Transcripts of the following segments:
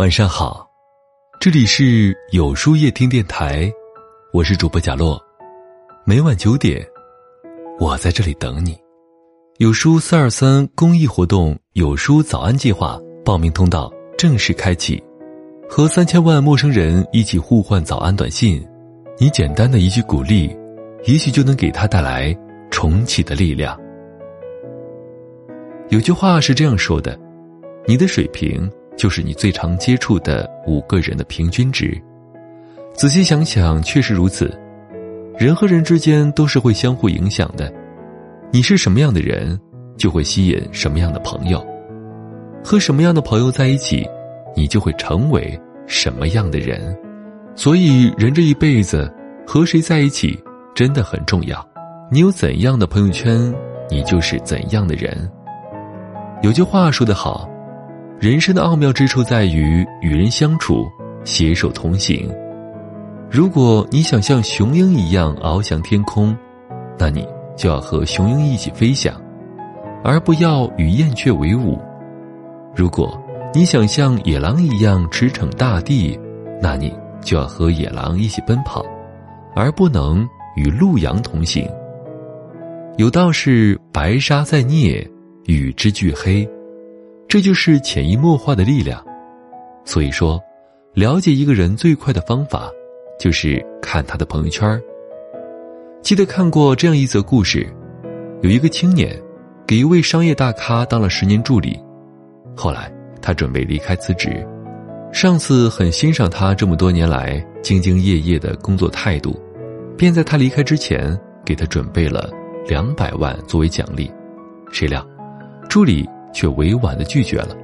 晚上好，这里是有书夜听电台，我是主播贾洛，每晚九点，我在这里等你。有书四二三公益活动有书早安计划报名通道正式开启，和三千万陌生人一起互换早安短信，你简单的一句鼓励，也许就能给他带来重启的力量。有句话是这样说的：你的水平。就是你最常接触的五个人的平均值，仔细想想，确实如此。人和人之间都是会相互影响的，你是什么样的人，就会吸引什么样的朋友；和什么样的朋友在一起，你就会成为什么样的人。所以，人这一辈子和谁在一起真的很重要。你有怎样的朋友圈，你就是怎样的人。有句话说得好。人生的奥妙之处在于与人相处，携手同行。如果你想像雄鹰一样翱翔天空，那你就要和雄鹰一起飞翔，而不要与燕雀为伍；如果你想像野狼一样驰骋大地，那你就要和野狼一起奔跑，而不能与鹿羊同行。有道是：“白沙在涅，与之俱黑。”这就是潜移默化的力量，所以说，了解一个人最快的方法，就是看他的朋友圈记得看过这样一则故事：有一个青年，给一位商业大咖当了十年助理，后来他准备离开辞职，上司很欣赏他这么多年来兢兢业业的工作态度，便在他离开之前给他准备了两百万作为奖励，谁料，助理。却委婉的拒绝了，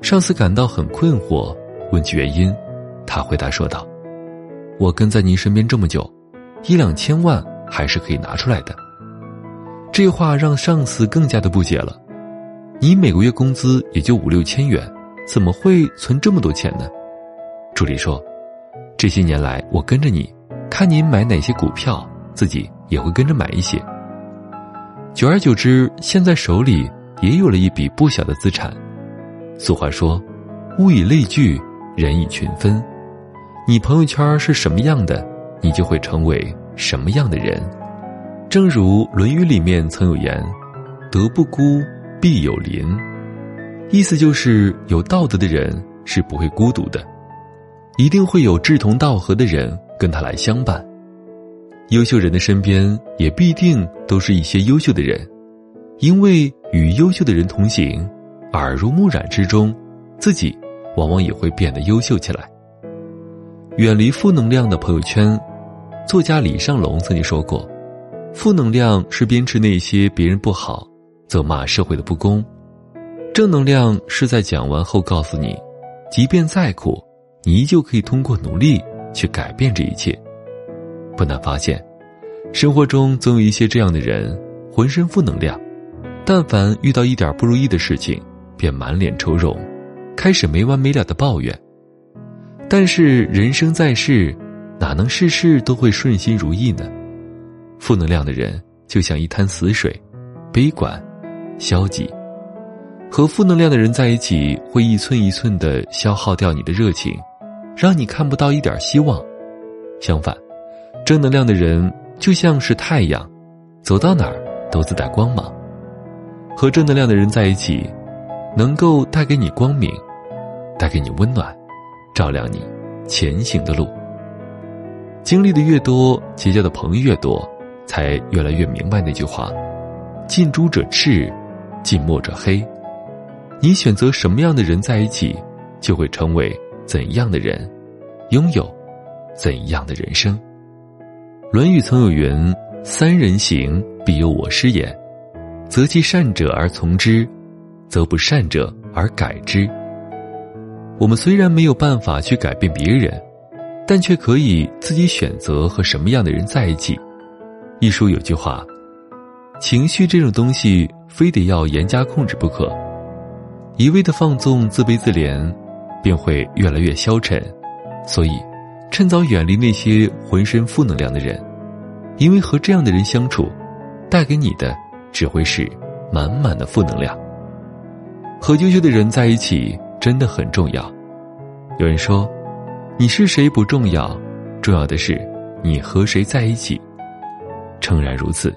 上司感到很困惑，问起原因，他回答说道：“我跟在您身边这么久，一两千万还是可以拿出来的。”这话让上司更加的不解了：“你每个月工资也就五六千元，怎么会存这么多钱呢？”助理说：“这些年来我跟着你，看您买哪些股票，自己也会跟着买一些。久而久之，现在手里……”也有了一笔不小的资产。俗话说：“物以类聚，人以群分。”你朋友圈是什么样的，你就会成为什么样的人。正如《论语》里面曾有言：“德不孤，必有邻。”意思就是有道德的人是不会孤独的，一定会有志同道合的人跟他来相伴。优秀人的身边也必定都是一些优秀的人。因为与优秀的人同行，耳濡目染之中，自己往往也会变得优秀起来。远离负能量的朋友圈，作家李尚龙曾经说过：“负能量是鞭笞那些别人不好，责骂社会的不公；正能量是在讲完后告诉你，即便再苦，你依旧可以通过努力去改变这一切。”不难发现，生活中总有一些这样的人，浑身负能量。但凡遇到一点不如意的事情，便满脸愁容，开始没完没了的抱怨。但是人生在世，哪能事事都会顺心如意呢？负能量的人就像一滩死水，悲观、消极。和负能量的人在一起，会一寸一寸的消耗掉你的热情，让你看不到一点希望。相反，正能量的人就像是太阳，走到哪儿都自带光芒。和正能量的人在一起，能够带给你光明，带给你温暖，照亮你前行的路。经历的越多，结交的朋友越多，才越来越明白那句话：近朱者赤，近墨者黑。你选择什么样的人在一起，就会成为怎样的人，拥有怎样的人生。《论语》曾有云：“三人行，必有我师焉。”择其善者而从之，则不善者而改之。我们虽然没有办法去改变别人，但却可以自己选择和什么样的人在一起。一书有句话：“情绪这种东西，非得要严加控制不可。一味的放纵、自卑自怜，便会越来越消沉。所以，趁早远离那些浑身负能量的人，因为和这样的人相处，带给你的。”只会是满满的负能量。和优秀的人在一起真的很重要，有人说，你是谁不重要，重要的是你和谁在一起。诚然如此，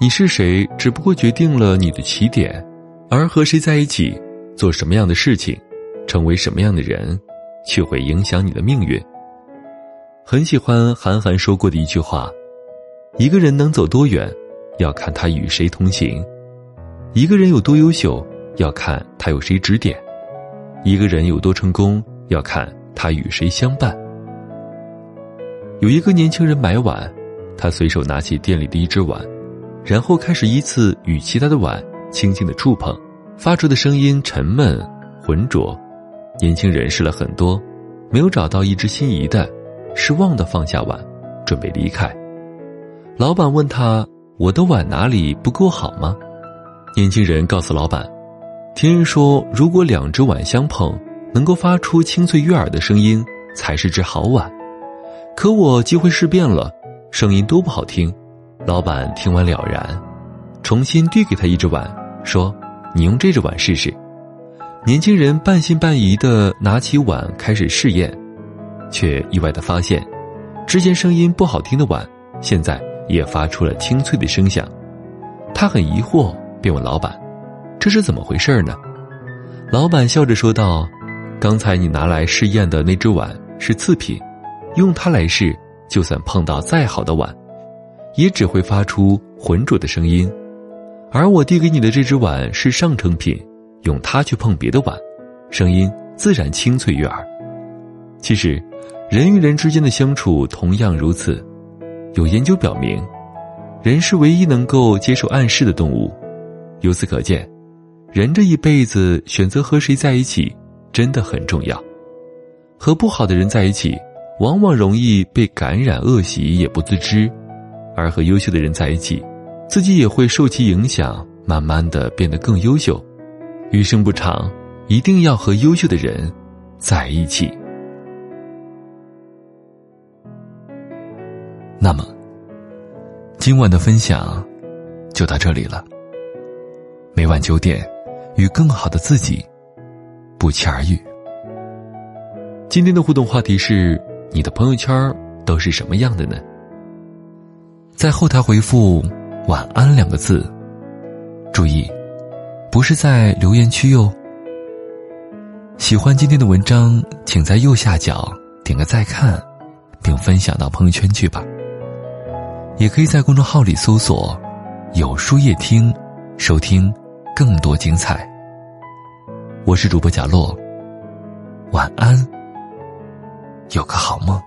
你是谁只不过决定了你的起点，而和谁在一起，做什么样的事情，成为什么样的人，却会影响你的命运。很喜欢韩寒说过的一句话：一个人能走多远，要看他与谁同行；一个人有多优秀，要看他有谁指点；一个人有多成功。要看他与谁相伴。有一个年轻人买碗，他随手拿起店里的一只碗，然后开始依次与其他的碗轻轻的触碰，发出的声音沉闷浑浊。年轻人试了很多，没有找到一只心仪的，失望的放下碗，准备离开。老板问他：“我的碗哪里不够好吗？”年轻人告诉老板：“听人说，如果两只碗相碰。”能够发出清脆悦耳的声音，才是只好碗。可我机会试遍了，声音都不好听。老板听完了然，重新递给他一只碗，说：“你用这只碗试试。”年轻人半信半疑的拿起碗开始试验，却意外的发现，之前声音不好听的碗，现在也发出了清脆的声响。他很疑惑，便问老板：“这是怎么回事呢？”老板笑着说道。刚才你拿来试验的那只碗是次品，用它来试，就算碰到再好的碗，也只会发出浑浊的声音；而我递给你的这只碗是上乘品，用它去碰别的碗，声音自然清脆悦耳。其实，人与人之间的相处同样如此。有研究表明，人是唯一能够接受暗示的动物。由此可见，人这一辈子选择和谁在一起。真的很重要，和不好的人在一起，往往容易被感染恶习也不自知；而和优秀的人在一起，自己也会受其影响，慢慢的变得更优秀。余生不长，一定要和优秀的人在一起。那么，今晚的分享就到这里了。每晚九点，与更好的自己。不期而遇。今天的互动话题是：你的朋友圈都是什么样的呢？在后台回复“晚安”两个字，注意，不是在留言区哟。喜欢今天的文章，请在右下角点个再看，并分享到朋友圈去吧。也可以在公众号里搜索“有书夜听”，收听更多精彩。我是主播贾洛，晚安，有个好梦。